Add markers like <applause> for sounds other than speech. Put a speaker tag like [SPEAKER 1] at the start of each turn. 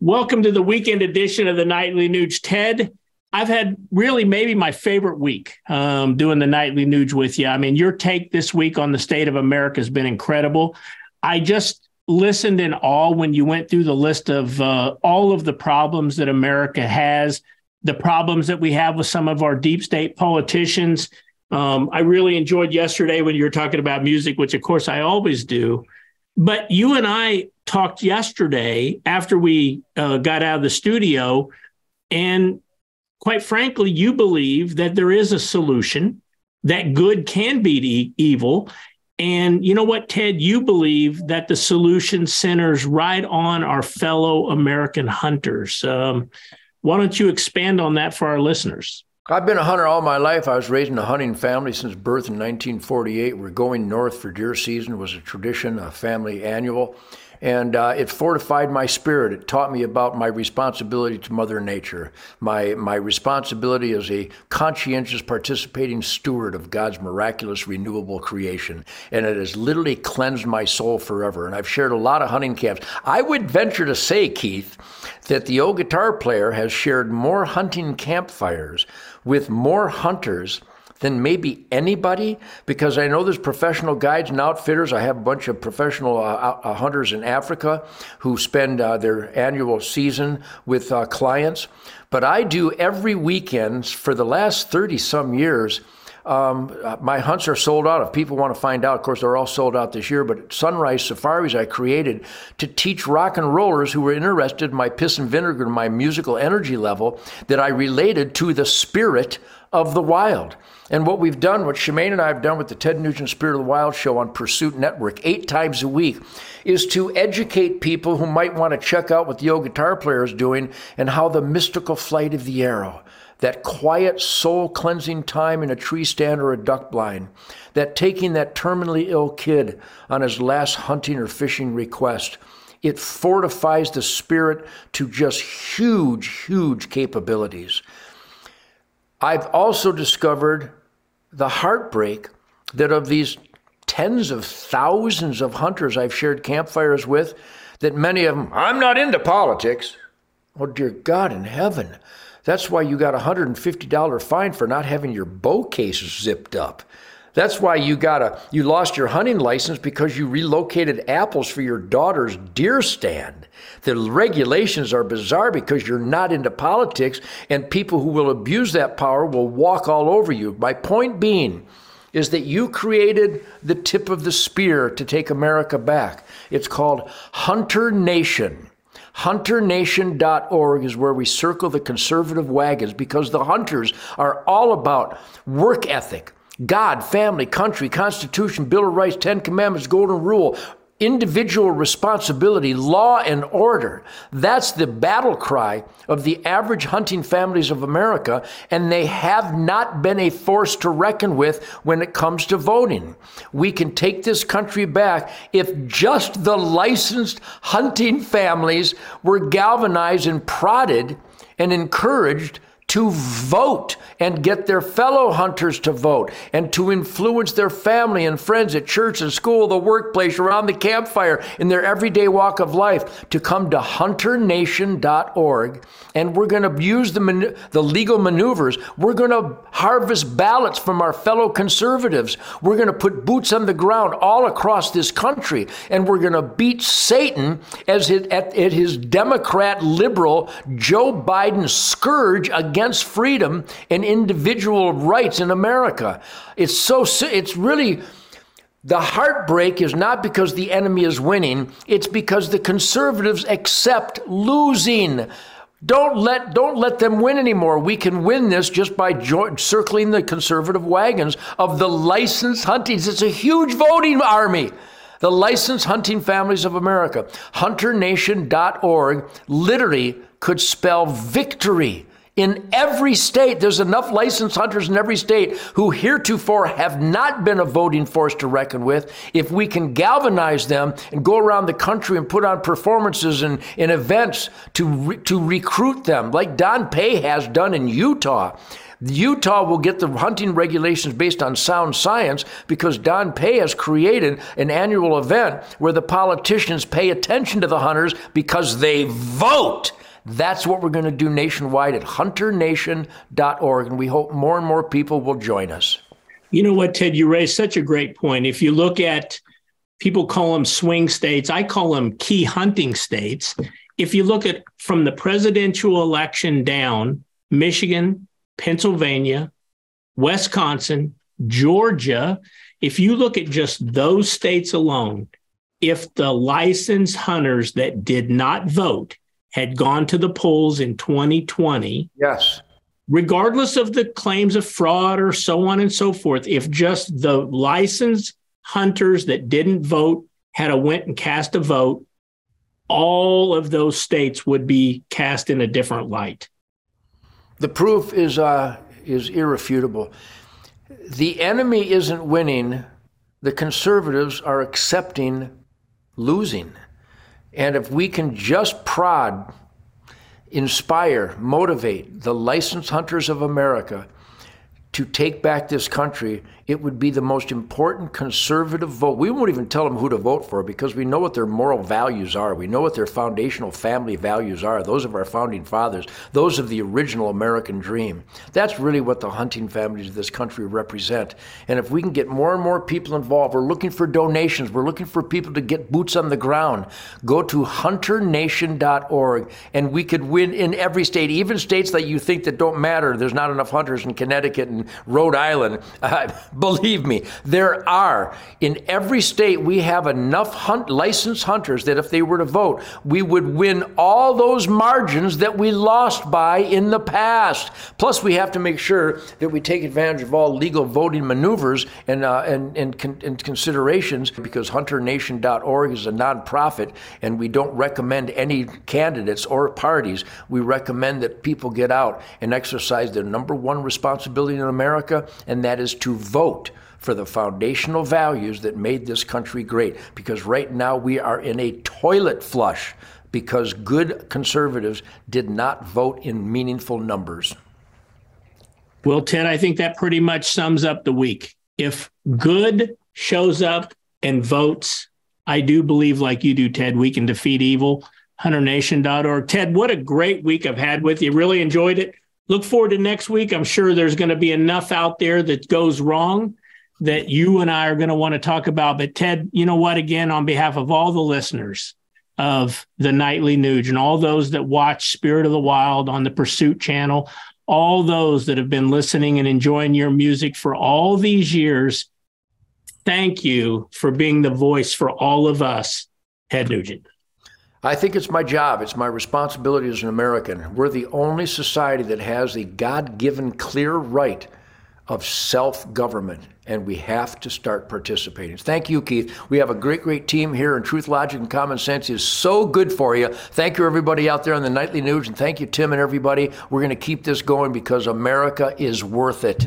[SPEAKER 1] Welcome to the weekend edition of the Nightly Nuge. Ted, I've had really maybe my favorite week um, doing the Nightly Nuge with you. I mean, your take this week on the state of America has been incredible. I just listened in awe when you went through the list of uh, all of the problems that America has, the problems that we have with some of our deep state politicians. Um, I really enjoyed yesterday when you were talking about music, which of course I always do. But you and I talked yesterday after we uh, got out of the studio, and quite frankly, you believe that there is a solution, that good can beat evil. And you know what, Ted? You believe that the solution centers right on our fellow American hunters. Um, why don't you expand on that for our listeners?
[SPEAKER 2] I've been a hunter all my life. I was raised in a hunting family since birth in 1948. We're going north for deer season was a tradition, a family annual. And uh, it fortified my spirit. It taught me about my responsibility to Mother Nature, my, my responsibility as a conscientious participating steward of God's miraculous renewable creation. And it has literally cleansed my soul forever. And I've shared a lot of hunting camps. I would venture to say, Keith, that the old guitar player has shared more hunting campfires with more hunters than maybe anybody because I know there's professional guides and outfitters. I have a bunch of professional uh, uh, hunters in Africa who spend uh, their annual season with uh, clients. But I do every weekend for the last 30 some years. Um, uh, my hunts are sold out. If people want to find out, of course, they're all sold out this year. But Sunrise Safaris I created to teach rock and rollers who were interested in my piss and vinegar, my musical energy level, that I related to the spirit of the wild. And what we've done, what Shemane and I have done with the Ted Nugent Spirit of the Wild show on Pursuit Network eight times a week, is to educate people who might want to check out what the old guitar player is doing and how the mystical flight of the arrow, that quiet soul cleansing time in a tree stand or a duck blind, that taking that terminally ill kid on his last hunting or fishing request, it fortifies the spirit to just huge, huge capabilities. I've also discovered the heartbreak that of these tens of thousands of hunters I've shared campfires with, that many of them, I'm not into politics. Oh, dear God in heaven. That's why you got a $150 fine for not having your bow case zipped up. That's why you got a you lost your hunting license because you relocated apples for your daughter's deer stand. The regulations are bizarre because you're not into politics and people who will abuse that power will walk all over you. My point being is that you created the tip of the spear to take America back. It's called Hunter Nation. HunterNation.org is where we circle the conservative wagons because the hunters are all about work ethic, God, family, country, Constitution, Bill of Rights, Ten Commandments, Golden Rule, individual responsibility, law and order. That's the battle cry of the average hunting families of America, and they have not been a force to reckon with when it comes to voting. We can take this country back if just the licensed hunting families were galvanized and prodded and encouraged to vote and get their fellow hunters to vote and to influence their family and friends at church and school, the workplace, around the campfire, in their everyday walk of life to come to hunternation.org. And we're going to use the, the legal maneuvers. We're going to harvest ballots from our fellow conservatives. We're going to put boots on the ground all across this country. And we're going to beat Satan as at, at his Democrat liberal Joe Biden scourge against against freedom and individual rights in America. It's so, it's really, the heartbreak is not because the enemy is winning, it's because the conservatives accept losing. Don't let don't let them win anymore. We can win this just by jo- circling the conservative wagons of the licensed huntings. It's a huge voting army. The licensed hunting families of America. HunterNation.org literally could spell victory in every state. There's enough licensed hunters in every state who heretofore have not been a voting force to reckon with. If we can galvanize them and go around the country and put on performances and, and events to, re, to recruit them, like Don Peay has done in Utah. Utah will get the hunting regulations based on sound science because Don Peay has created an annual event where the politicians pay attention to the hunters because they vote. That's what we're going to do nationwide at hunternation.org, and we hope more and more people will join us.
[SPEAKER 1] You know what, Ted? You raised such a great point. If you look at people call them swing states, I call them key hunting states. If you look at from the presidential election down, Michigan, Pennsylvania, Wisconsin, Georgia, if you look at just those states alone, if the licensed hunters that did not vote had gone to the polls in 2020,
[SPEAKER 2] yes,
[SPEAKER 1] regardless of the claims of fraud or so on and so forth, if just the licensed hunters that didn't vote had a went and cast a vote, all of those states would be cast in a different light.
[SPEAKER 2] The proof is, uh, is irrefutable. The enemy isn't winning, the conservatives are accepting losing. And if we can just prod, inspire, motivate the licensed hunters of America to take back this country, it would be the most important conservative vote. We won't even tell them who to vote for because we know what their moral values are. We know what their foundational family values are, those of our founding fathers, those of the original American dream. That's really what the hunting families of this country represent. And if we can get more and more people involved, we're looking for donations, we're looking for people to get boots on the ground. Go to hunternation.org and we could win in every state, even states that you think that don't matter. There's not enough hunters in Connecticut and Rhode Island. <laughs> Uh, Believe me, there are. In every state, we have enough hunt, licensed hunters that if they were to vote, we would win all those margins that we lost by in the past. Plus, we have to make sure that we take advantage of all legal voting maneuvers and, uh, and, and, con- and considerations because hunternation.org is a nonprofit and we don't recommend any candidates or parties. We recommend that people get out and exercise their number one responsibility in America, and that is to vote vote for the foundational values that made this country great. Because right now we are in a toilet flush because good conservatives did not vote in meaningful numbers.
[SPEAKER 1] Well, Ted, I think that pretty much sums up the week. If good shows up and votes, I do believe, like you do, Ted, we can defeat evil. HunterNation.org. Ted, what a great week I've had with you. Really enjoyed it look forward to next week. I'm sure there's going to be enough out there that goes wrong that you and I are going to want to talk about. But Ted, you know what? Again, on behalf of all the listeners of the Nightly Nuge and all those that watch Spirit of the Wild on the Pursuit channel, all those that have been listening and enjoying your music for all these years, thank you for being the voice for all of us, Ted Nugent.
[SPEAKER 2] I think it's my job, it's my responsibility as an American. We're the only society that has the God given clear right of self government, and we have to start participating. Thank you, Keith. We have a great, great team here, and Truth, Logic, and Common Sense is so good for you. Thank you, everybody out there on the Nightly news, and thank you, Tim, and everybody. We're going to keep this going because America is worth it.